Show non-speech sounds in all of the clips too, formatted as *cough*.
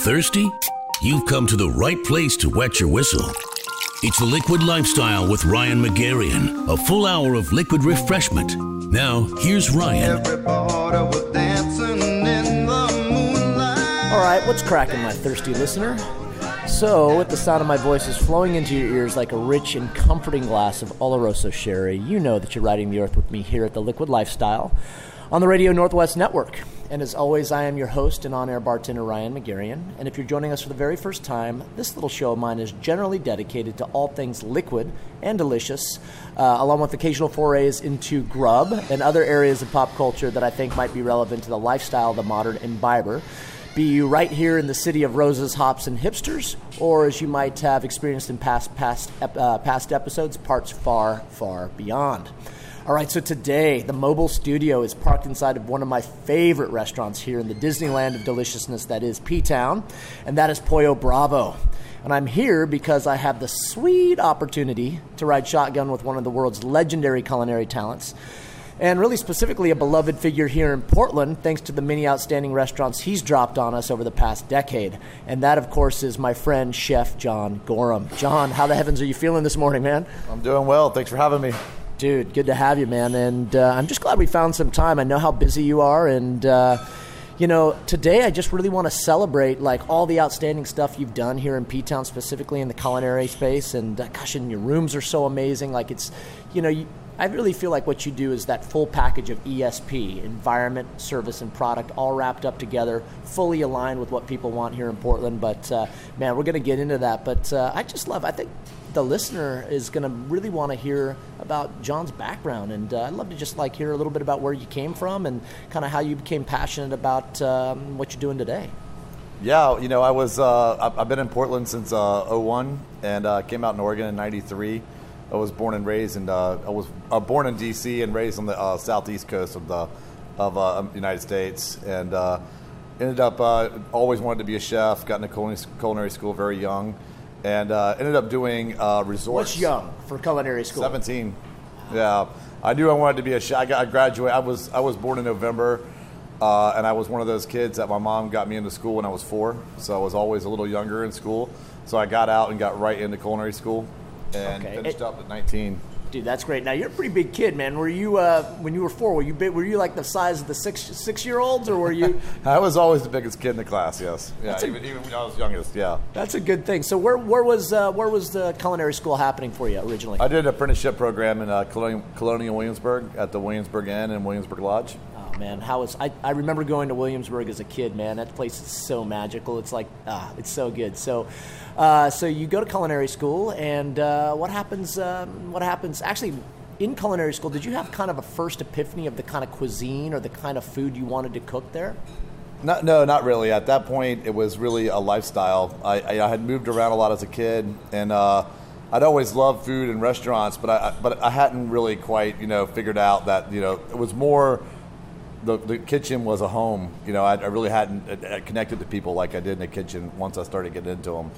Thirsty? You've come to the right place to wet your whistle. It's the Liquid Lifestyle with Ryan Magarian, a full hour of liquid refreshment. Now, here's Ryan. All right, what's cracking, my thirsty listener? So, with the sound of my voice is flowing into your ears like a rich and comforting glass of Oloroso sherry, you know that you're riding the earth with me here at the Liquid Lifestyle on the Radio Northwest Network. And as always, I am your host and on air bartender, Ryan Magarian. And if you're joining us for the very first time, this little show of mine is generally dedicated to all things liquid and delicious, uh, along with occasional forays into grub and other areas of pop culture that I think might be relevant to the lifestyle of the modern imbiber. Be you right here in the city of roses, hops, and hipsters, or as you might have experienced in past past uh, past episodes, parts far, far beyond. All right, so today the mobile studio is parked inside of one of my favorite restaurants here in the Disneyland of deliciousness that is P Town, and that is Pollo Bravo. And I'm here because I have the sweet opportunity to ride shotgun with one of the world's legendary culinary talents. And really specifically, a beloved figure here in Portland, thanks to the many outstanding restaurants he's dropped on us over the past decade. And that, of course, is my friend, Chef John Gorham. John, how the heavens are you feeling this morning, man? I'm doing well. Thanks for having me. Dude, good to have you, man. And uh, I'm just glad we found some time. I know how busy you are, and uh, you know, today I just really want to celebrate like all the outstanding stuff you've done here in P Town, specifically in the culinary space. And uh, gosh, and your rooms are so amazing. Like it's, you know, you, I really feel like what you do is that full package of ESP, environment, service, and product, all wrapped up together, fully aligned with what people want here in Portland. But uh, man, we're going to get into that. But uh, I just love. I think the listener is going to really want to hear about John's background, and uh, I'd love to just like hear a little bit about where you came from and kind of how you became passionate about um, what you're doing today. Yeah, you know, I was uh, I've been in Portland since uh, 01 and uh, came out in Oregon in '93. I was born and raised in uh, I was uh, born in D.C. and raised on the uh, southeast coast of the of uh, United States, and ended up always wanted to be a chef. Got into culinary school very young, and uh, ended up doing uh, resorts. What's young for culinary school? Seventeen. Yeah, I knew I wanted to be a chef. I, got, I graduated. I was I was born in November. Uh, and I was one of those kids that my mom got me into school when I was four, so I was always a little younger in school. So I got out and got right into culinary school and okay. finished it, up at 19. Dude, that's great. Now you're a pretty big kid, man. Were you uh, when you were four? Were you big, were you like the size of the six six year olds, or were you? *laughs* I was always the biggest kid in the class. Yes, yeah, a, even, even when I was youngest. Yeah, that's a good thing. So where where was uh, where was the culinary school happening for you originally? I did an apprenticeship program in uh, Colonial, Colonial Williamsburg at the Williamsburg Inn and Williamsburg Lodge man. How is I, I remember going to Williamsburg as a kid, man. That place is so magical. It's like ah, it's so good. So, uh, so you go to culinary school, and uh, what happens? Um, what happens? Actually, in culinary school, did you have kind of a first epiphany of the kind of cuisine or the kind of food you wanted to cook there? Not, no, not really. At that point, it was really a lifestyle. I, I, I had moved around a lot as a kid, and uh, I'd always loved food and restaurants, but I, but I hadn't really quite, you know, figured out that you know it was more the, the kitchen was a home. You know, I, I really hadn't uh, connected to people like I did in the kitchen once I started getting into them.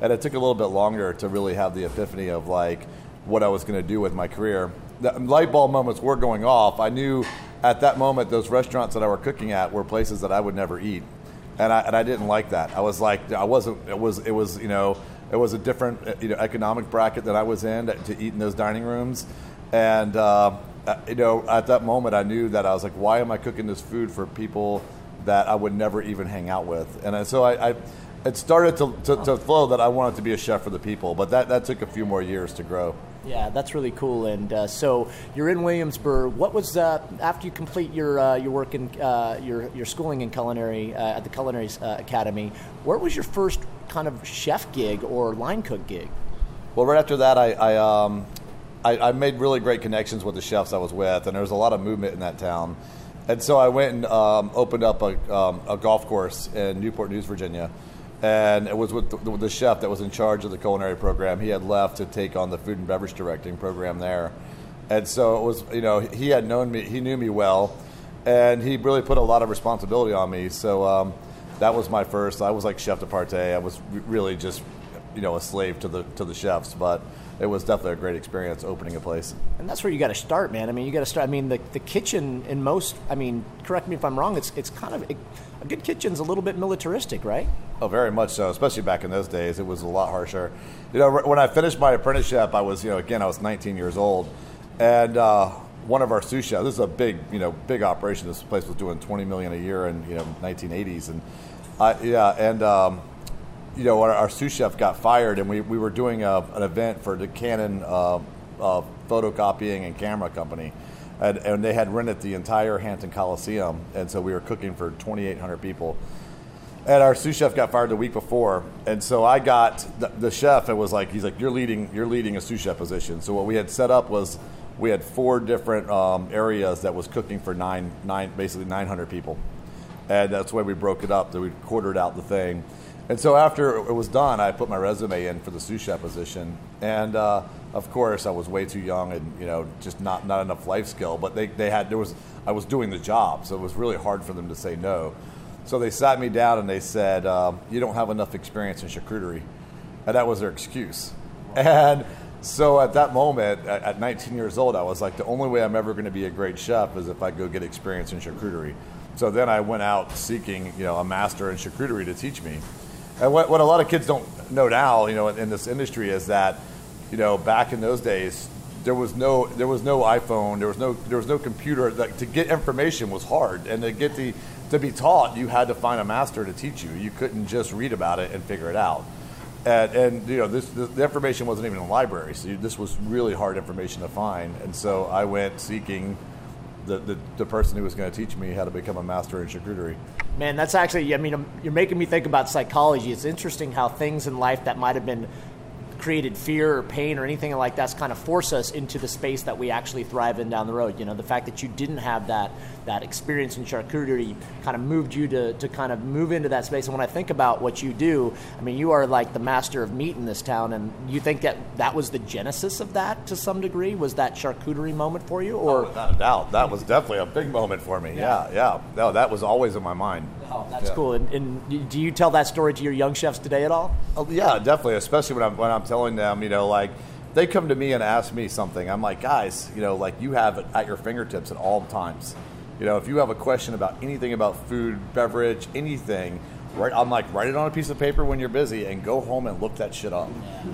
And it took a little bit longer to really have the epiphany of like what I was going to do with my career. The light bulb moments were going off. I knew at that moment those restaurants that I were cooking at were places that I would never eat. And I, and I didn't like that. I was like, I wasn't, it was, it was, you know, it was a different uh, you know, economic bracket that I was in to, eat in those dining rooms. And, uh, uh, you know, at that moment, I knew that I was like, why am I cooking this food for people that I would never even hang out with? And so I, I it started to, to, to, flow that I wanted to be a chef for the people, but that, that took a few more years to grow. Yeah, that's really cool. And uh, so you're in Williamsburg. What was uh, after you complete your uh, your work in uh, your your schooling in culinary uh, at the Culinary Academy? Where was your first kind of chef gig or line cook gig? Well, right after that, I, I um, I, I, made really great connections with the chefs I was with, and there was a lot of movement in that town. And so I went and um, opened up a, um, a, golf course in Newport News, Virginia. And it was with the, with the, chef that was in charge of the culinary program. He had left to take on the food and beverage directing program there. And so it was, you know, he had known me, he knew me well, and he really put a lot of responsibility on me. So um, that was my first. I was like chef de partie. I was really just you know a slave to the to the chefs, but it was definitely a great experience opening a place. And that's where you got to start, man. I mean, you got to start. I mean, the, the kitchen in most. I mean, correct me if I'm wrong. It's it's kind of it, a good kitchen's a little bit militaristic, right? Oh, very much so. Especially back in those days, it was a lot harsher. You know, when I finished my apprenticeship, I was you know again I was 19 years old, and. Uh, one of our sous chefs. This is a big, you know, big operation. This place was doing 20 million a year in you know 1980s, and uh, yeah, and um, you know our, our, sous chef got fired, and we, we were doing a, an event for the Canon uh, uh, photocopying and camera company, and, and they had rented the entire Hampton Coliseum, and so we were cooking for 2,800 people. And our sous chef got fired the week before, and so I got the, the chef. It was like he's like you're leading you're leading a sous chef position. So what we had set up was we had four different um, areas that was cooking for nine nine basically 900 people, and that's why we broke it up. That we quartered out the thing, and so after it was done, I put my resume in for the sous chef position, and. Uh, of course, I was way too young and you know just not not enough life skill. But they, they had there was I was doing the job, so it was really hard for them to say no. So they sat me down and they said, um, "You don't have enough experience in charcuterie," and that was their excuse. And so at that moment, at, at 19 years old, I was like, the only way I'm ever going to be a great chef is if I go get experience in charcuterie. So then I went out seeking, you know, a master in charcuterie to teach me. And what, what a lot of kids don't know now, you know, in, in this industry is that you know, back in those days, there was no there was no iPhone, there was no there was no computer. Like, to get information was hard, and to get the to be taught, you had to find a master to teach you. You couldn't just read about it and figure it out. And, and you know, this, the, the, information wasn't even in the library, so this was really hard information to find. And so I went seeking the, the, the person who was going to teach me how to become a master in charcuterie. Man, that's actually, I mean, um, you're making me think about psychology. It's interesting how things in life that might have been created fear or pain or anything like that's kind of force us into the space that we actually thrive in down the road. You know, the fact that you didn't have that that experience in charcuterie kind of moved you to, to kind of move into that space. And when I think about what you do, I mean, you are like the master of meat in this town, and you think that that was the genesis of that to some degree? Was that charcuterie moment for you, or oh, without a doubt, that was definitely a big moment for me. Yeah, yeah, yeah. no, that was always in my mind. Oh, that's yeah. cool. And, and, do you tell that story to your young chefs today at all? Oh, yeah, definitely. Especially when I'm when I'm telling them, you know, like they come to me and ask me something. I'm like, guys, you know, like you have it at your fingertips at all times. You know, if you have a question about anything about food, beverage, anything, right? I'm like, write it on a piece of paper when you're busy and go home and look that shit up.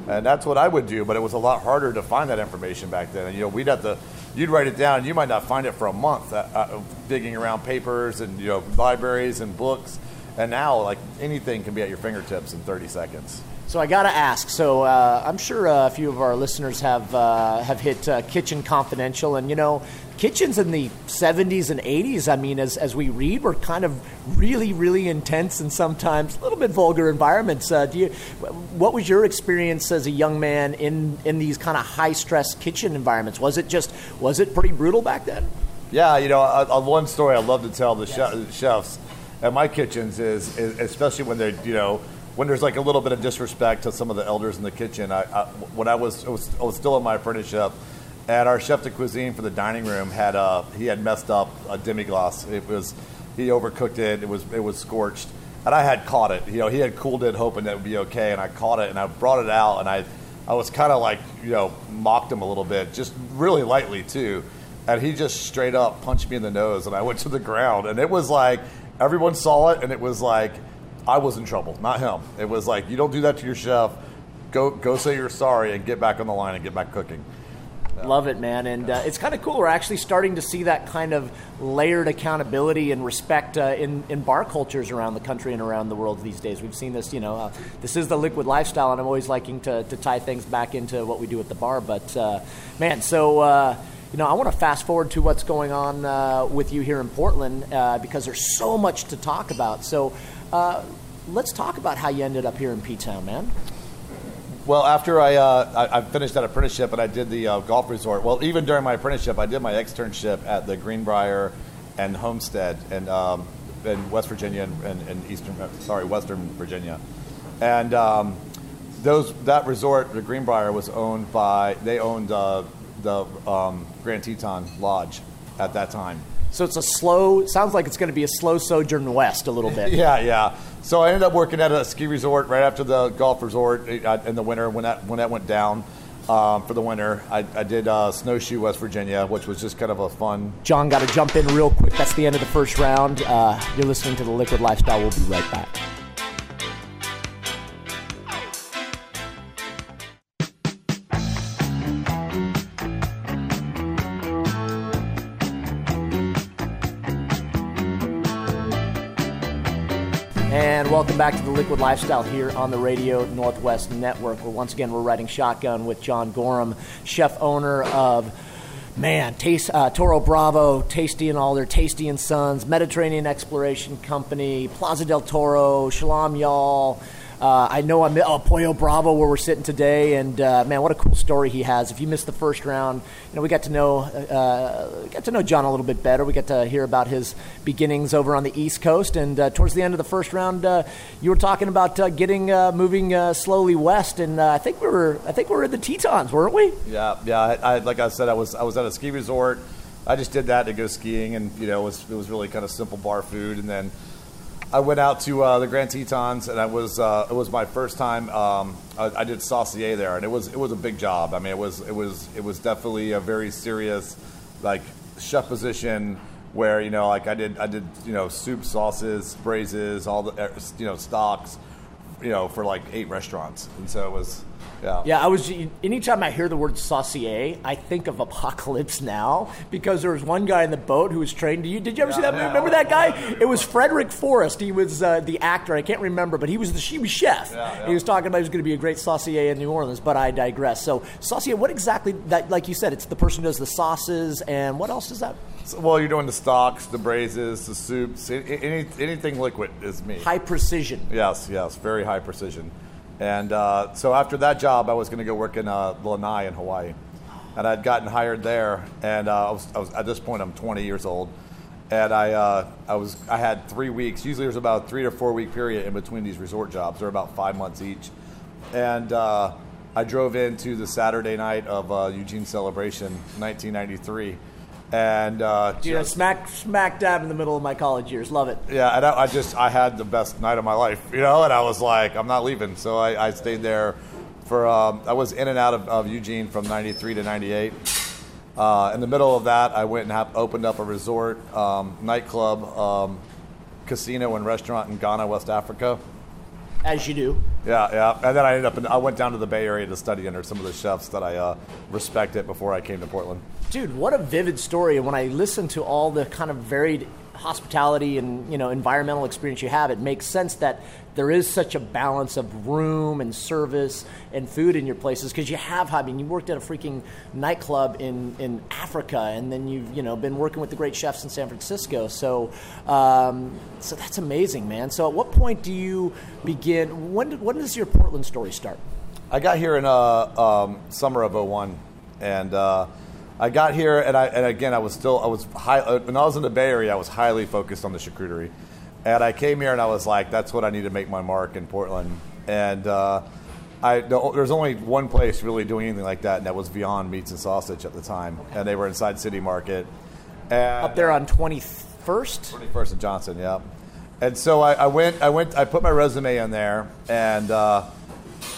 And that's what I would do, but it was a lot harder to find that information back then. And, you know, we'd have to, you'd write it down, you might not find it for a month, uh, uh, digging around papers and, you know, libraries and books. And now, like, anything can be at your fingertips in 30 seconds. So I got to ask. So uh, I'm sure uh, a few of our listeners have uh, have hit uh, Kitchen Confidential, and you know, kitchens in the 70s and 80s. I mean, as as we read, were kind of really, really intense and sometimes a little bit vulgar environments. Uh, do you? What was your experience as a young man in in these kind of high stress kitchen environments? Was it just was it pretty brutal back then? Yeah, you know, uh, one story I love to tell the yes. chefs at my kitchens is, is especially when they're you know when there's like a little bit of disrespect to some of the elders in the kitchen. I, I when I was, I was, I was still in my apprenticeship, and our chef de cuisine for the dining room had uh, he had messed up a demi glace. It was he overcooked it. It was it was scorched, and I had caught it. You know, he had cooled it, hoping that it would be okay, and I caught it, and I brought it out, and I I was kind of like you know mocked him a little bit, just really lightly too, and he just straight up punched me in the nose, and I went to the ground, and it was like everyone saw it, and it was like I was in trouble, not him. It was like, you don't do that to your chef. Go, go say you're sorry and get back on the line and get back cooking. Love it, man, and uh, it's kind of cool. We're actually starting to see that kind of layered accountability and respect uh, in in bar cultures around the country and around the world these days. We've seen this, you know. Uh, this is the liquid lifestyle, and I'm always liking to, to tie things back into what we do at the bar. But uh, man, so uh, you know, I want to fast forward to what's going on uh, with you here in Portland uh, because there's so much to talk about. So, uh, let's talk about how you ended up here in P Town, man. Well, after I, uh, I, I finished that apprenticeship and I did the uh, golf resort. Well, even during my apprenticeship, I did my externship at the Greenbrier and Homestead in, um, in West Virginia and, and, and, Eastern, uh, sorry, Western Virginia, and um, those that resort, the Greenbrier, was owned by they owned uh, the um, Grand Teton Lodge at that time. So it's a slow. Sounds like it's going to be a slow sojourn west a little bit. *laughs* Yeah, yeah. So I ended up working at a ski resort right after the golf resort uh, in the winter when that when that went down. Um, for the winter, I, I did uh, snowshoe West Virginia, which was just kind of a fun. John, got to jump in real quick. That's the end of the first round. Uh, you're listening to the Liquid Lifestyle. We'll be right back. Welcome back to the Liquid Lifestyle here on the Radio Northwest Network. Where once again we're riding shotgun with John Gorham, chef owner of man, taste, uh, Toro Bravo, Tasty and Alder Tasty and Sons, Mediterranean Exploration Company, Plaza del Toro, Shalom Y'all. Uh, I know I'm oh, Pollo Bravo where we're sitting today, and uh, man, what a cool story he has. If you missed the first round, you know we got to know uh, got to know John a little bit better. We got to hear about his beginnings over on the East Coast, and uh, towards the end of the first round, uh, you were talking about uh, getting moving slowly west, and I think we were I think we were at the Tetons, weren't we? Yeah, yeah. I, I, like I said, I was I was at a ski resort. I just did that to go skiing, and you know it was it was really kind of simple bar food, and then I went out to uh, the Grand Tetons, and I was uh, it was my first time. Um, I, I, did saucier there, and it was it was a big job. I mean, it was it was it was definitely a very serious, like chef position where you know like I did I did you know soup, sauces, braises, all the you know stocks, you know for like eight restaurants, and so it was yeah. Yeah, I was. Anytime I hear the word saucier, I think of Apocalypse Now because there was one guy in the boat who was trained. Did you, did you ever yeah, see that? Yeah. Remember that guy? It was Frederick Forrest. He was uh, the actor. I can't remember, but he was the she was chef. He was talking about he was going to be a great saucier in New Orleans. But I digress. So saucier, what exactly? That like you said, it's the person who does the sauces and what else is that? So, well, you're doing the stocks, the braises, the soups, any, anything liquid is me. High precision. Yes, yes, very high precision. And uh, so after that job, I was going to go work in uh, Lanai in Hawaii. And I'd gotten hired there, and uh, I, was, I, was, at this point I'm 20 years old, and I uh, I was I had three weeks. Usually there's about three to four week period in between these resort jobs. They're about five months each, and uh, I drove into the Saturday night of uh, Eugene Celebration, 1993 and uh, you smack smack dab in the middle of my college years. Love it. Yeah, and I, I, just I had the best night of my life, you know, and I was like, I'm not leaving, so I, I stayed there for. Um, I was in and out of, of Eugene from '93 to '98. Uh, in the middle of that, I went and have, opened up a resort, um, nightclub, um, casino, and restaurant in Ghana, West Africa. As you do. Yeah, yeah. And then I ended up in, I went down to the Bay Area to study under some of the chefs that I uh, respected before I came to Portland. Dude, what a vivid story. And when I listen to all the kind of varied hospitality and you know environmental experience you have, it makes sense that there is such a balance of room and service and food in your places because you have. I mean, you worked at a freaking nightclub in, in Africa, and then you've you know been working with the great chefs in San Francisco. So, um, so that's amazing, man. So, at what point do you begin? When when does your Portland story start? I got here in uh, um, summer of 01, and. Uh, I got here, and I and again I was still I was high uh, when I was in the Bay Area. I was highly focused on the charcuterie, and I came here and I was like, that's what I need to make my mark in Portland. And uh, I there's only one place really doing anything like that, and that was Viande Meats and Sausage at the time, and they were inside City Market. And, Up there on 21st. 21st and Johnson, yeah. And so I, I, went, I went, I put my resume in there, and. Uh,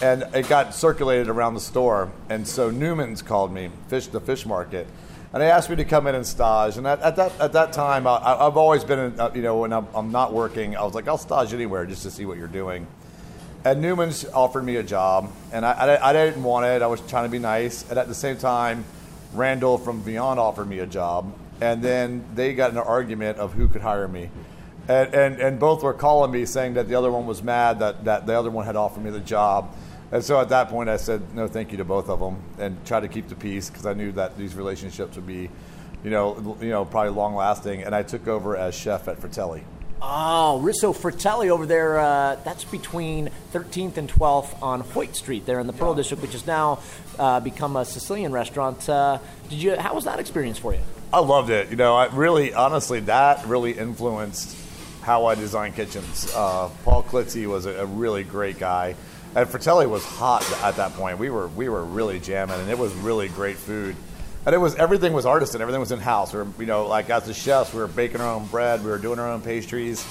and it got circulated around the store. And so Newman's called me, fish the fish market, and they asked me to come in and stage. And at, at that at that time, I, have always been, uh, you know, when I'm, I'm, not working, I was like, I'll stage anywhere just to see what you're doing. And Newman's offered me a job, and I, I, I didn't want it. I was trying to be nice, and at the same time, Randall from Viande offered me a job, and then they got in an argument of who could hire me. And, and, and both were calling me saying that the other one was mad that, that the other one had offered me the job. And so at that point, I said no, thank you to both of them, and try to keep the peace because I knew that these relationships would be, you know, you know, probably long lasting. And I took over as chef at Fratelli. Oh, Risso Fratelli over there. Uh, that's between 13th and 12th on Hoyt Street, there in the Pearl yeah. District, which has now uh, become a Sicilian restaurant. Uh, did you? How was that experience for you? I loved it. You know, I really, honestly, that really influenced how I design kitchens. Uh, Paul Klitsie was a, a really great guy. And Fratelli was hot at that point. We were we were really jamming, and it was really great food. and it was everything was artisan. Everything was in house. We were, you know, like as the chefs, we were baking our own bread. We were doing our own pastries.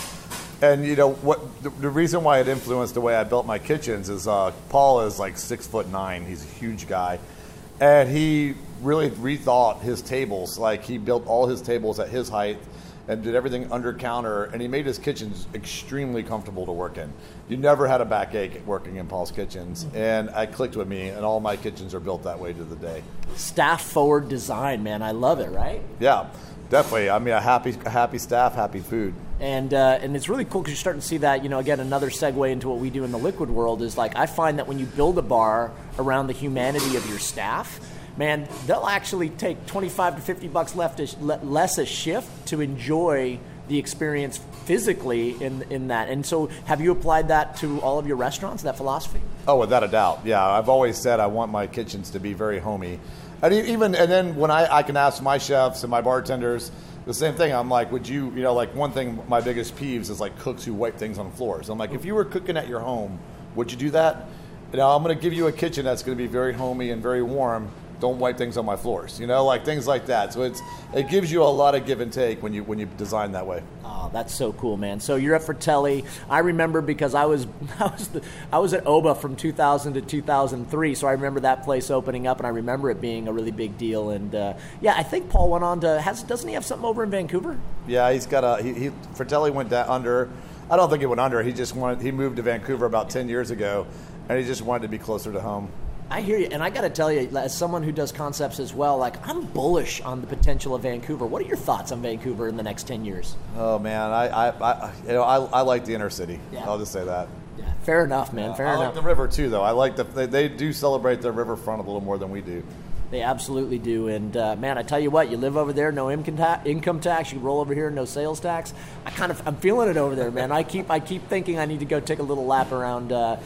And you know what? The, the reason why it influenced the way I built my kitchens is uh, Paul is like six foot nine. He's a huge guy, and he really rethought his tables. Like he built all his tables at his height and did everything under counter, and he made his kitchens extremely comfortable to work in. You never had a backache working in Paul's kitchens, and I clicked with me, and all my kitchens are built that way to the day. Staff forward design, man, I love it. Right? Yeah, definitely. I mean, a happy, happy staff, happy food. And uh, and it's really cool because you're starting to see that. You know, again, another segue into what we do in the liquid world is like I find that when you build a bar around the humanity of your staff man, they'll actually take 25 to 50 bucks left less a shift to enjoy the experience physically in in that. And so, have you applied that to all of your restaurants? That philosophy? Oh, without a doubt. Yeah, I've always said I want my kitchens to be very homey, and even and then when I, I can ask my chefs and my bartenders the same thing. I'm like, would you, you know, like one thing, my biggest peeves is like cooks who wipe things on floors. I'm like, if you were cooking at your home, would you do that? Know, I'm going to give you a kitchen that's going to be very homey and very warm don't wipe things on my floors. You know, like things like that. So it's it gives you a lot of give and take when you when you design that way. Oh, that's so cool, man. So you're at Fratelli. I remember because I was *laughs* I was the, I was at Oba from 2000 to 2003. So I remember that place opening up, and I remember it being a really big deal. And uh, yeah, I think Paul went on to has doesn't he have something over in Vancouver? Yeah, he's got a he, he Fratelli went down under. I don't think he went under. He just wanted he moved to Vancouver about 10 years ago, and he just wanted to be closer to home. I hear you, and I got to tell you, as someone who does concepts as well, like I'm bullish on the potential of Vancouver. What are your thoughts on Vancouver in the next ten years? Oh man, I, I, I you know, I, I like the inner city. Yeah. I'll just say that. Yeah, fair enough, man. Fair I enough. like the river too, though. I like the they, they do celebrate their riverfront a little more than we do. They absolutely do. And uh, man, I tell you what, you live over there, no income tax. Income tax. You roll over here, no sales tax. I kind of, I'm feeling it over there, man. I keep, I keep thinking I need to go take a little lap around. Uh,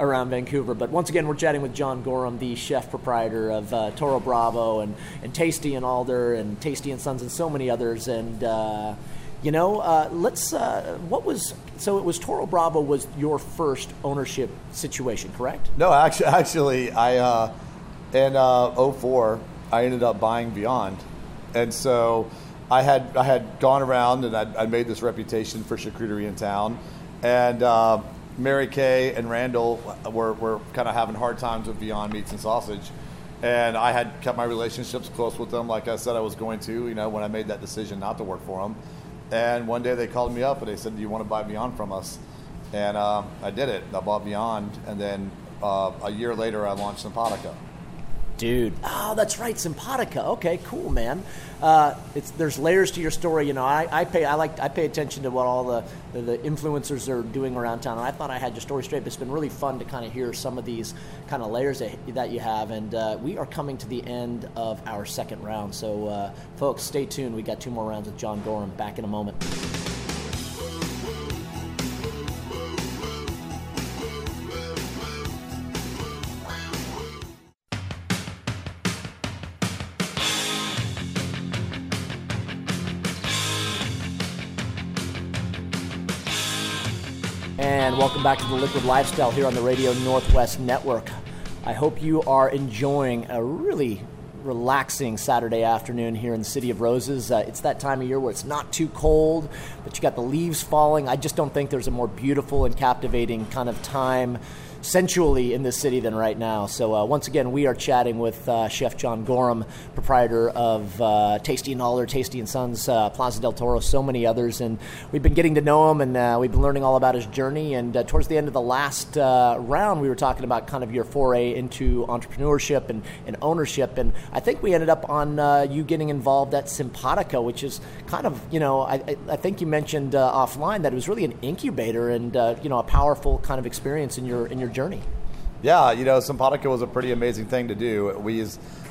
around Vancouver. But once again, we're chatting with John Gorham, the chef proprietor of uh, Toro Bravo and, and Tasty and Alder and Tasty and Sons and so many others. And, uh, you know, uh, let's, uh, what was, so it was Toro Bravo was your first ownership situation, correct? No, actually, actually I, uh, in uh, 04, I ended up buying Viande. And so I had, I had gone around and I'd, I'd made this reputation for charcuterie in town. And uh, Mary Kay and Randall were, were kind of having hard times with Viande Meats and Sausage. And I had kept my relationships close with them, like I said I was going to, you know, when I made that decision not to work for them. And one day they called me up and they said, Do you want to buy Viande from us? And uh, I did it. I bought Viande. And then uh, a year later, I launched Simpatica. Dude, oh, that's right, Simpatica. Okay, cool, man. Uh, it's there's layers to your story. You know, I, I pay I like I pay attention to what all the, the, the influencers are doing around town. And I thought I had your story straight. But it's been really fun to kind of hear some of these kind of layers that, that you have. And uh, we are coming to the end of our second round. So, uh, folks, stay tuned. We got two more rounds with John Gorham. Back in a moment. Welcome back to the Liquid Lifestyle here on the Radio Northwest Network. I hope you are enjoying a really relaxing Saturday afternoon here in the City of Roses. Uh, it's that time of year where it's not too cold, but you got the leaves falling. I just don't think there's a more beautiful and captivating kind of time sensually in this city than right now. So uh, once again, we are chatting with uh, Chef John Gorham, proprietor of uh, Tasty and Alder, Tasty and Sons, uh, Plaza del Toro, so many others, and we've been getting to know him, and uh, we've been learning all about his journey. And uh, towards the end of the last round, we were talking about kind of your foray into entrepreneurship and, and ownership, and I think we ended up on you getting involved at Simpatica, which is kind of you know I, I think you mentioned offline that it was really an incubator and you know a powerful kind of experience in your in your journey? Yeah, you know, Simpatica was a pretty amazing thing to do. We,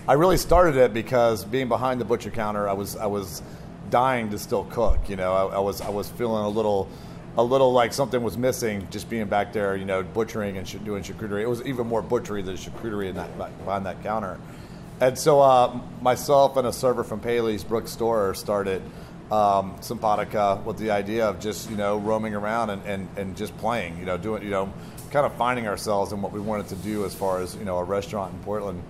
I really started it because being behind the butcher counter, I was I was dying to still cook. You know, I, I was I was feeling a little a little like something was missing just being back there, you know, butchering and doing charcuterie. It was even more butchery than charcuterie in that behind that counter. And so uh, myself and a server from Paley's, Brooke Storer, started um, Simpatica with the idea of just you know roaming around and, and, and just playing, you know, doing you know kind of finding ourselves and what we wanted to do as far as you know a restaurant in Portland.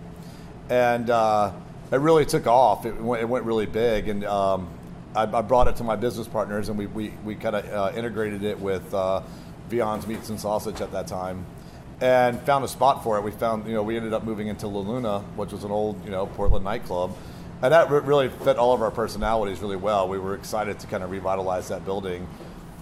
And uh, it really took off. It went, it went really big, and um, I, I, brought it to my business partners, and we we, we kind of uh, integrated it with uh, Viande Meats and Sausage at that time, and found a spot for it. We found you know we ended up moving into La Luna, which was an old you know Portland nightclub. And that really fit all of our personalities really well. We were excited to kind of revitalize that building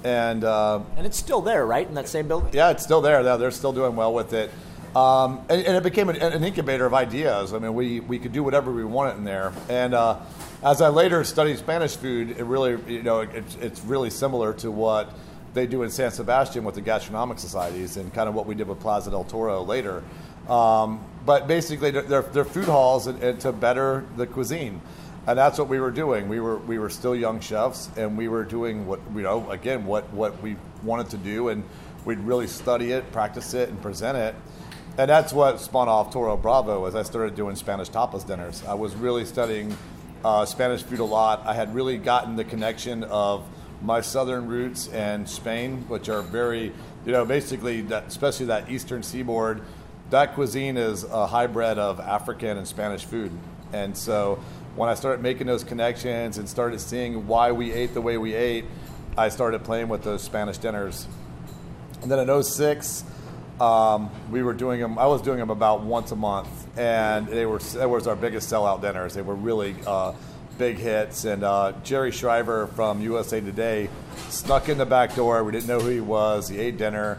and uh, and it's still there, right, in that same building. Yeah, it's still there. They're still doing well with it, um, and, and, it became an, an, incubator of ideas. I mean, we we could do whatever we wanted in there. And uh, as I later studied Spanish food, it really you know it's it's really similar to what they do in San Sebastian with the gastronomic societies, and kind of what we did with Plaza del Toro later. Um, but basically, they're, they're food halls and, and to better the cuisine and that's what we were doing. We were we were still young chefs, and we were doing what you know again what what we wanted to do, and we'd really study it, practice it, and present it. And that's what spun off Toro Bravo as I started doing Spanish tapas dinners. I was really studying uh, Spanish food a lot. I had really gotten the connection of my southern roots and Spain, which are very, you know, basically that, especially that eastern seaboard. That cuisine is a hybrid of African and Spanish food, and so when I started making those connections and started seeing why we ate the way we ate, I started playing with those Spanish dinners. And then in 06, um, we were doing them. I was doing them about once a month, and they were that was our biggest sellout dinners. They were really uh, big hits. And uh, Jerry Shriver from USA Today snuck in the back door. We didn't know who he was. He ate dinner,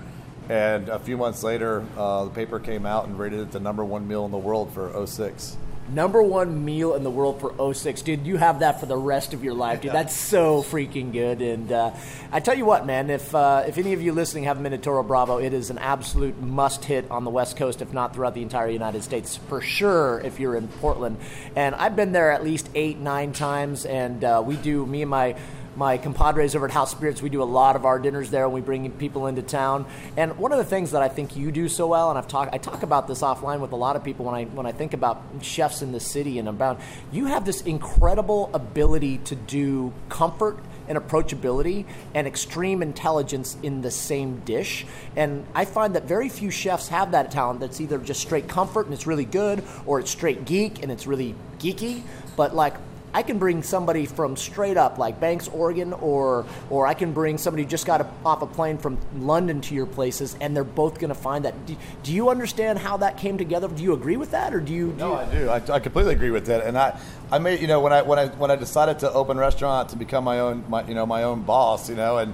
and a few months later, uh, the paper came out and rated it the number one meal in the world for 06 number one meal in the world for 06 dude you have that for the rest of your life dude. That's so freaking good. And uh, i tell you what man if uh, if any of you listening haven't been to toro bravo it is an absolute must hit on the west coast if not throughout the entire united states for sure if you're in portland. And i've been there at least eight nine times. And uh, we do me and my my compadres over at House Spirits, we do a lot of our dinners there and we bring people into town. And one of the things that I think you do so well, and I've talked, I talk about this offline with a lot of people when I when I think about chefs in the city and about, you have this incredible ability to do comfort and approachability and extreme intelligence in the same dish. And I find that very few chefs have that talent that's either just straight comfort and it's really good, or it's straight geek and it's really geeky. But like I can bring somebody from straight up like Banks, Oregon, or or I can bring somebody who just got a, off a plane from London to your places, and they're both going to find that. Do, do, you understand how that came together? Do you agree with that, or do you? Do no, you... I do. I, I, completely agree with that, and I, I made you know when I when I when I decided to open restaurant to become my own my you know my own boss, you know, and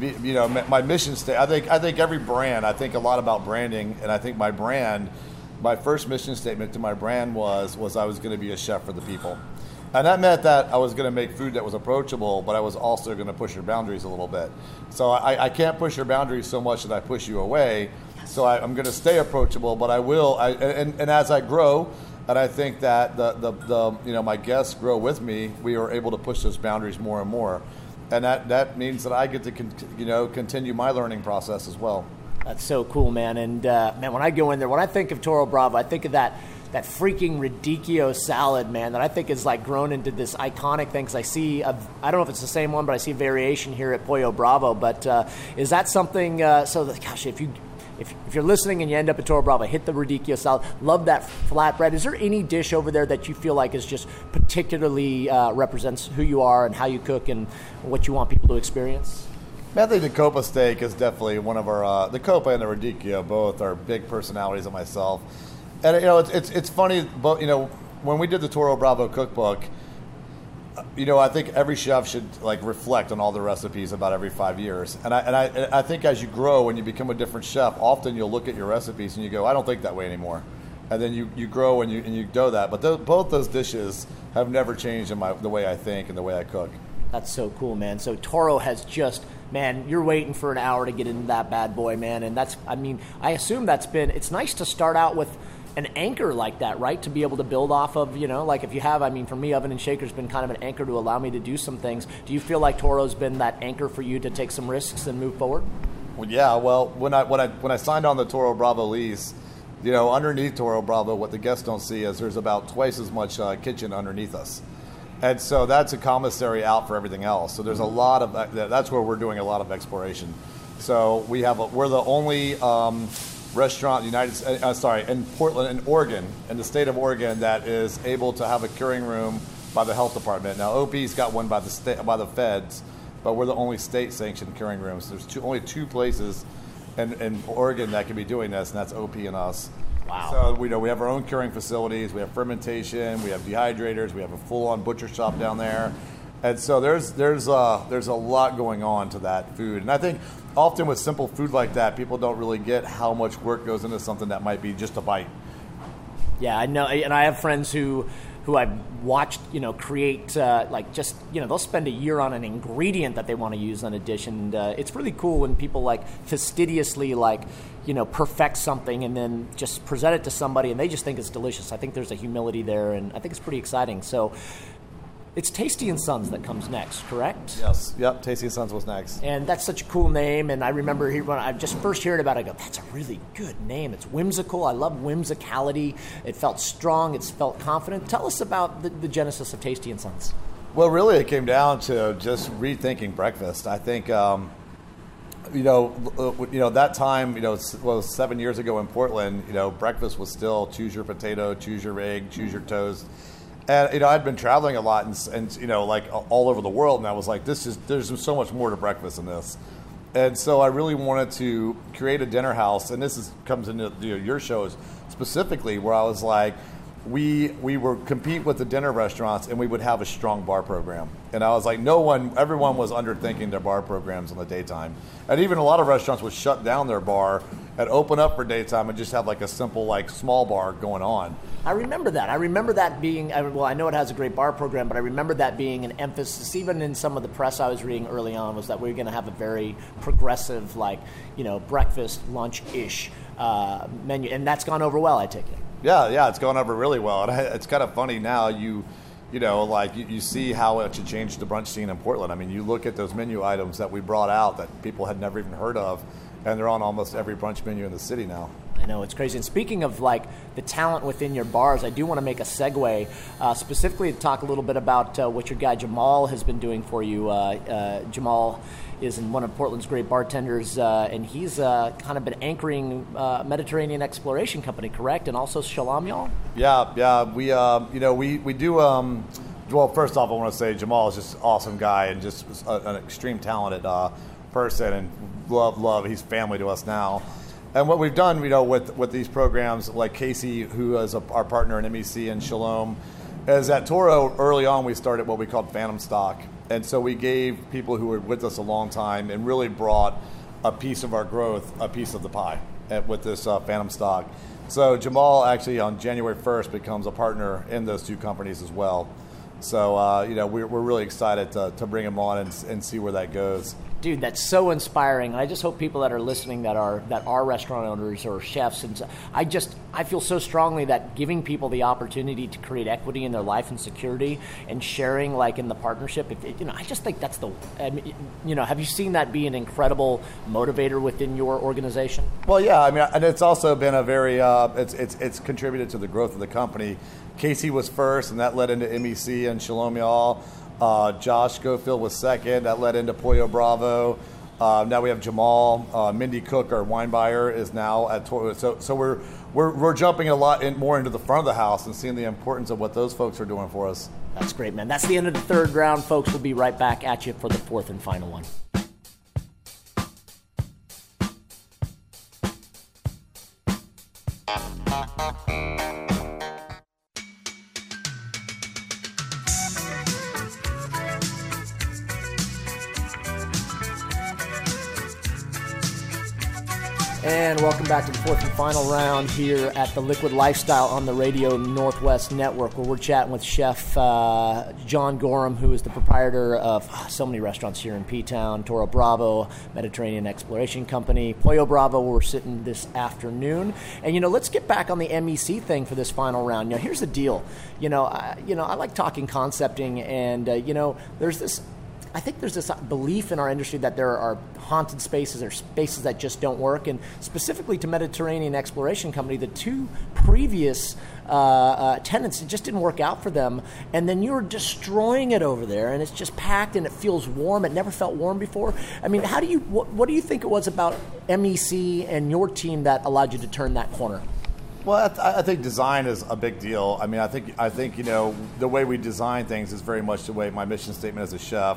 be, you know my mission state. I think I think every brand. I think a lot about branding, and I think my brand. My first mission statement to my brand was was I was going to be a chef for the people. And that meant that I was going to make food that was approachable, but I was also going to push your boundaries a little bit. So I, I can't push your boundaries so much that I push you away. So I, am going to stay approachable, but I will. I, and, and as I grow, and I think that the, the, the, you know my guests grow with me, we are able to push those boundaries more and more, and that, that means that I get to con- you know continue my learning process as well. That's so cool, man. And uh, man, when I go in there, when I think of Toro Bravo, I think of that that freaking radicchio salad, man, that I think is like grown into this iconic thing. Because I see, I don't know if it's the same one, but I see variation here at Pollo Bravo. But uh, is that something? Uh, so, that, gosh, if you if, if, you're listening and you end up at Toro Bravo, hit the radicchio salad. Love that flatbread. Is there any dish over there that you feel like is just particularly uh, represents who you are and how you cook and what you want people to experience? I think the Coppa steak is definitely one of our. Uh, the Coppa and the radicchio both are big personalities of myself and you know it's, it's it's funny, but you know when we did the Toro Bravo cookbook, you know I think every chef should like reflect on all the recipes about every five years, and I and I I think as you grow and you become a different chef, often you'll look at your recipes and you go, I don't think that way anymore, and then you, you grow and you and you do that. But th- both those dishes have never changed in my the way I think and the way I cook. That's so cool, man. So Toro has just man, you're waiting for an hour to get into that bad boy, man, and that's I mean I assume that's been it's nice to start out with an anchor like that, right? To be able to build off of, you know, like if you have, I mean, for me, Oven and Shaker's been kind of an anchor to allow me to do some things. Do you feel like Toro's been that anchor for you to take some risks and move forward? Well, yeah. Well, when I when I when I signed on the Toro Bravo lease, you know, underneath Toro Bravo, what the guests don't see is there's about twice as much uh, kitchen underneath us. And so that's a commissary out for everything else. So there's a lot of that's where we're doing a lot of exploration. So we have a, we're the only um, restaurant in the United uh, sorry in Portland in Oregon in the state of Oregon that is able to have a curing room by the health department. Now OP's got one by the state by the feds, but we're the only state sanctioned curing rooms. There's two, only two places in, in Oregon that can be doing this, and that's OP and us. Wow. So we know we have our own curing facilities. We have fermentation. We have dehydrators. We have a full-on butcher shop down there, and so there's there's uh, there's a lot going on to that food. And I think often with simple food like that, people don't really get how much work goes into something that might be just a bite. Yeah, I know, and I have friends who who I've watched, you know, create uh, like just you know they'll spend a year on an ingredient that they want to use on a dish, and uh, it's really cool when people like fastidiously like you know perfect something and then just present it to somebody and they just think it's delicious. I think there's a humility there, and I think it's pretty exciting. So. It's Tasty and Sons that comes next, correct? Yes. Yep. Tasty and Sons was next. And that's such a cool name. And I remember he, when I just first heard about it, I go, that's a really good name. It's whimsical. I love whimsicality. It felt strong. It felt confident. Tell us about the, the genesis of Tasty and Sons. Well, really, it came down to just rethinking breakfast. I think, um, you know, uh, you know that time, you know, well, seven years ago in Portland, you know, breakfast was still choose your potato, choose your egg, choose your toast and you know, I'd been traveling a lot and, and you know, like all over the world, and I was like, this is there's so much more to breakfast than this. And so I really wanted to create a dinner house, and this is, comes into you know, your shows specifically, where I was like, we we were compete with the dinner restaurants, and we would have a strong bar program. And I was like, no one, everyone was underthinking their bar programs in the daytime, and even a lot of restaurants would shut down their bar and open up for daytime and just have like a simple like small bar going on. I remember that. I remember that being well. I know it has a great bar program, but I remember that being an emphasis, even in some of the press I was reading early on, was that we are going to have a very progressive, like you know, breakfast, lunch ish uh, menu, and that's gone over well. I take it. Yeah, yeah, it's gone over really well, and it's kind of funny now. You you know, like you, you, see how much it changed the brunch scene in Portland. I mean, you look at those menu items that we brought out that people had never even heard of, and they're on almost every brunch menu in the city now. I know it's crazy. And speaking of like the talent within your bars, I do want to make a segue uh, specifically to talk a little bit about uh, what your guy Jamal has been doing for you. Uh, uh Jamal is one of Portland's great bartenders, uh, and he's uh, kind of been anchoring Mediterranean Exploration Company, correct? And also Shalom, y'all. Yeah, yeah. We, um, you know, we we do. Um, well, first off, I want to say Jamal is just an awesome guy and just an extreme talented person, and love, love. He's family to us now. And what we've done, you know, with, with these programs like Casey, who is a, our partner in MEC and Shalom, is at Toro early on we started what we called Phantom Stock. And so we gave people who were with us a long time and really brought a piece of our growth, a piece of the pie at, with this uh, Phantom Stock. So Jamal actually on January 1st becomes a partner in those two companies as well. So, uh, you know, we're, we're really excited to, to bring him on and, and see where that goes dude, that's so inspiring. And I just hope people that are listening that are that are restaurant owners or chefs, and I just I feel so strongly that giving people the opportunity to create equity in their life and security, and sharing like in the partnership, if, you know, I just think that's the, I mean, you know, have you seen that be an incredible motivator within your organization? Well, yeah, I mean, and it's also been a very uh, it's it's it's contributed to the growth of the company. Casey was first, and that led into MEC and Shalom Y'all. Uh, Josh Schofield was second. That led into Pollo Bravo. Uh, now we have Jamal. Uh, Mindy Cook, our wine buyer, is now at. So, so we're, we're, we're jumping a lot in, more into the front of the house and seeing the importance of what those folks are doing for us. That's great, man. That's the end of the third round, folks. We'll be right back at you for the fourth and final one. Welcome back to the fourth and final round here at the Liquid Lifestyle on the Radio Northwest Network, where we're chatting with Chef uh, John Gorham, who is the proprietor of so many restaurants here in P Town, Toro Bravo, Mediterranean Exploration Company, Pollo Bravo, where we're sitting this afternoon. And you know, let's get back on the MEC thing for this final round. Now, here's the deal. You know, I, you know, I like talking concepting, and uh, you know, there's this I think there's this belief in our industry that there are haunted spaces or spaces that just don't work. And specifically to Mediterranean Exploration Company, the two previous uh, uh, tenants, it just didn't work out for them. And then you're destroying it over there, and it's just packed and it feels warm. It never felt warm before. I mean, how do you? What, what do you think it was about MEC and your team that allowed you to turn that corner? Well, I, th- I, think design is a big deal. I mean, I think I think you know the way we design things is very much the way my mission statement as a chef.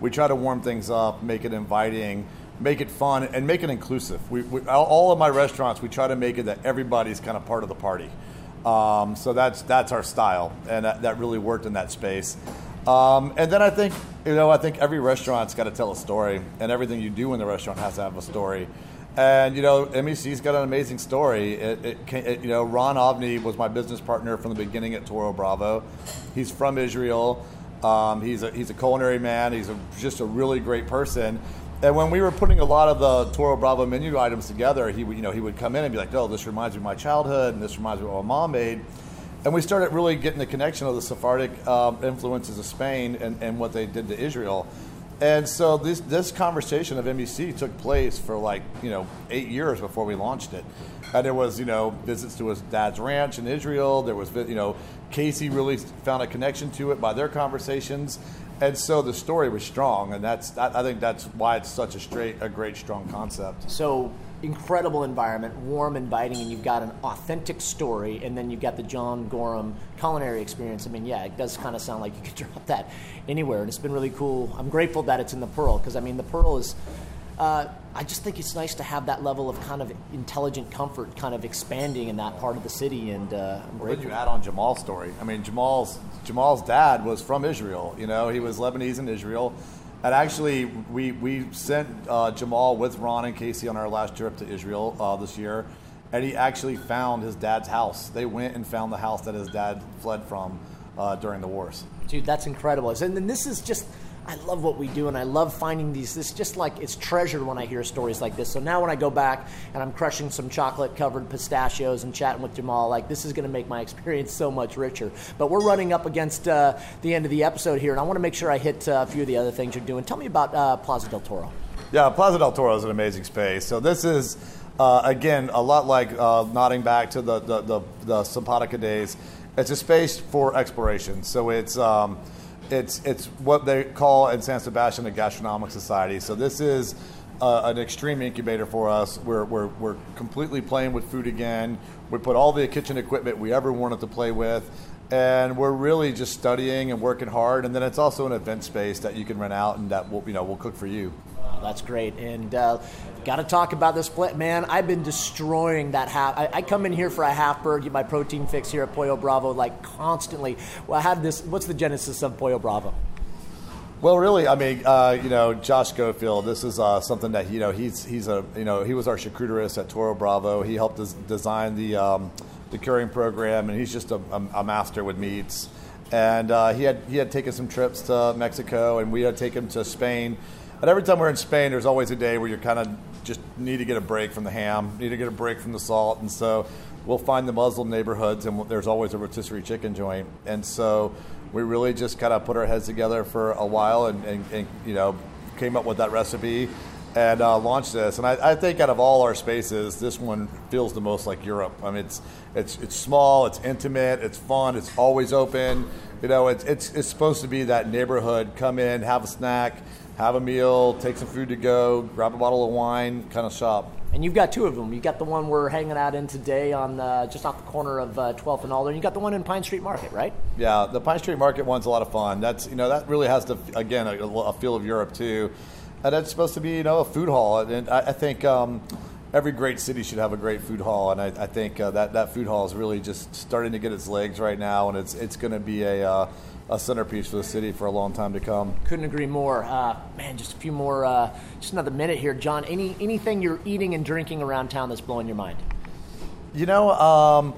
We try to warm things up, make it inviting, make it fun, and make it inclusive. We, we all of my restaurants, we try to make it that everybody's kind of part of the party. Um, so that's that's our style, and that, that really worked in that space. Um, and then I think you know I think every restaurant's got to tell a story, and everything you do in the restaurant has to have a story. And you know, MEC's got an amazing story. It, it, it, you know, Ron Ovni was my business partner from the beginning at Toro Bravo. He's from Israel. Um, he's a he's a culinary man. He's a, just a really great person. And when we were putting a lot of the Toro Bravo menu items together, he would you know he would come in and be like, "Oh, this reminds me of my childhood, and this reminds me of what my mom made." And we started really getting the connection of the Sephardic um, influences of Spain and, and what they did to Israel. And so this this conversation of MEC took place for like you know eight years before we launched it, and there was you know visits to his dad's ranch in Israel. There was you know Casey really found a connection to it by their conversations, and so the story was strong, and that's I think that's why it's such a straight a great strong concept. So incredible environment, warm, inviting, and you've got an authentic story, and then you've got the John Gorham culinary experience. I mean, yeah, it does kind of sound like you could *laughs* drop that anywhere, and it's been really cool. I'm grateful that it's in the Pearl because I mean, the Pearl is. Uh, I just think it's nice to have that level of kind of intelligent comfort, kind of expanding in that part of the city. And uh, I'm well, you add on Jamal's story. I mean, Jamal's Jamal's dad was from Israel. You know, he was Lebanese in Israel and actually, we, we sent uh, Jamal with Ron and Casey on our last trip to Israel uh, this year, and he actually found his dad's house. They went and found the house that his dad fled from uh, during the wars. Dude, that's incredible. And then this is just I love what we do, and I love finding these. This just like it's treasured when I hear stories like this. So now when I go back and I'm crushing some chocolate covered pistachios and chatting with Jamal, like this is going to make my *laughs* experience so much richer. But we're running up against uh, the end of the episode here, and I want to make sure I hit uh, a few of the other things you're doing. Tell me about uh, Plaza del Toro. Yeah, Plaza del Toro is an amazing space. So this is. Uh, again, a lot like uh, nodding back to the, the, the, the Simpatica days, it's a space for exploration. So it's um, it's it's what they call in San Sebastian a gastronomic society. So this is uh, an extreme incubator for us. We're, we're, we're completely playing with food again. We put all the kitchen equipment we ever wanted to play with, and we're really just studying and working hard. And then it's also an event space that you can rent out and that will you know will cook for you. That's great. And uh, got to talk about this split, man. I've been destroying that half. I, I, come in here for a half bird, get my protein fix here at Pollo Bravo, like constantly. Well, I have this. What's the genesis of Pollo Bravo? Well, really, I mean, uh, you know, Josh Gofield. This is uh, something that you know he's he's a you know he was our charcuterist at Toro Bravo. He helped us design the um, the curing program, and he's just a, a, a master with meats. And uh, he had he had taken some trips to Mexico, and we had taken him to Spain and every time we're in Spain, there's always a day where you kind of just need to get a break from the ham, need to get a break from the salt, and so we'll find the Muslim neighborhoods, and there's always a rotisserie chicken joint, and so we really just kind of put our heads together for a while, and, and, and you know came up with that recipe and uh, launched this. And I, I, think out of all our spaces, this one feels the most like Europe. I mean, it's it's it's small, it's intimate, it's fun, it's always open. You know, it's it's it's supposed to be that neighborhood. Come in, have a snack have a meal, take some food to go, grab a bottle of wine, kind of shop. And you've got two of them. You got the one we're hanging out in today on uh, just off the corner of uh, 12th and Alder. And you got the one in Pine Street Market, right? Yeah, the Pine Street Market one's a lot of fun. That's you know that really has the again a, a feel of Europe too, and that's supposed to be you know a food hall. And I, I think um, every great city should have a great food hall, and I, I think uh, that that food hall is really just starting to get its legs right now, and it's it's going to be a uh, a centerpiece for the city for a long time to come. Couldn't agree more. Uh, man, just a few more, uh, just another minute here, John. Any anything you're eating and drinking around town that's blowing your mind? You know, um,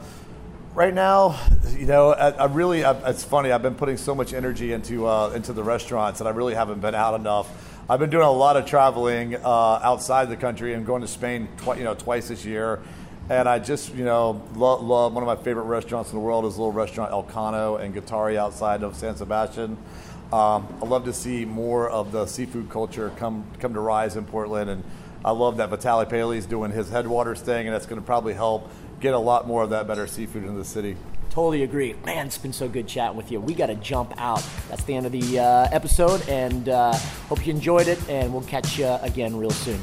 right now, you know, I, I really, I, it's funny. I've been putting so much energy into uh, into the restaurants, and I really haven't been out enough. I've been doing a lot of traveling uh, outside the country and going to Spain, twi- you know, twice this year and I just, you know, love, love, one of my favorite restaurants in the world is a little restaurant Elkano and Getaria outside of San Sebastian. Um, I love to see more of the seafood culture come come to rise in Portland, and I love that Vitaly Paley is doing his headwaters thing, and that's going to probably help get a lot more of that better seafood into the city. Totally agree. Man, it's been so good chatting with you. We got to jump out. That's the end of the uh, episode, and uh, hope you enjoyed it, and we'll catch you again real soon.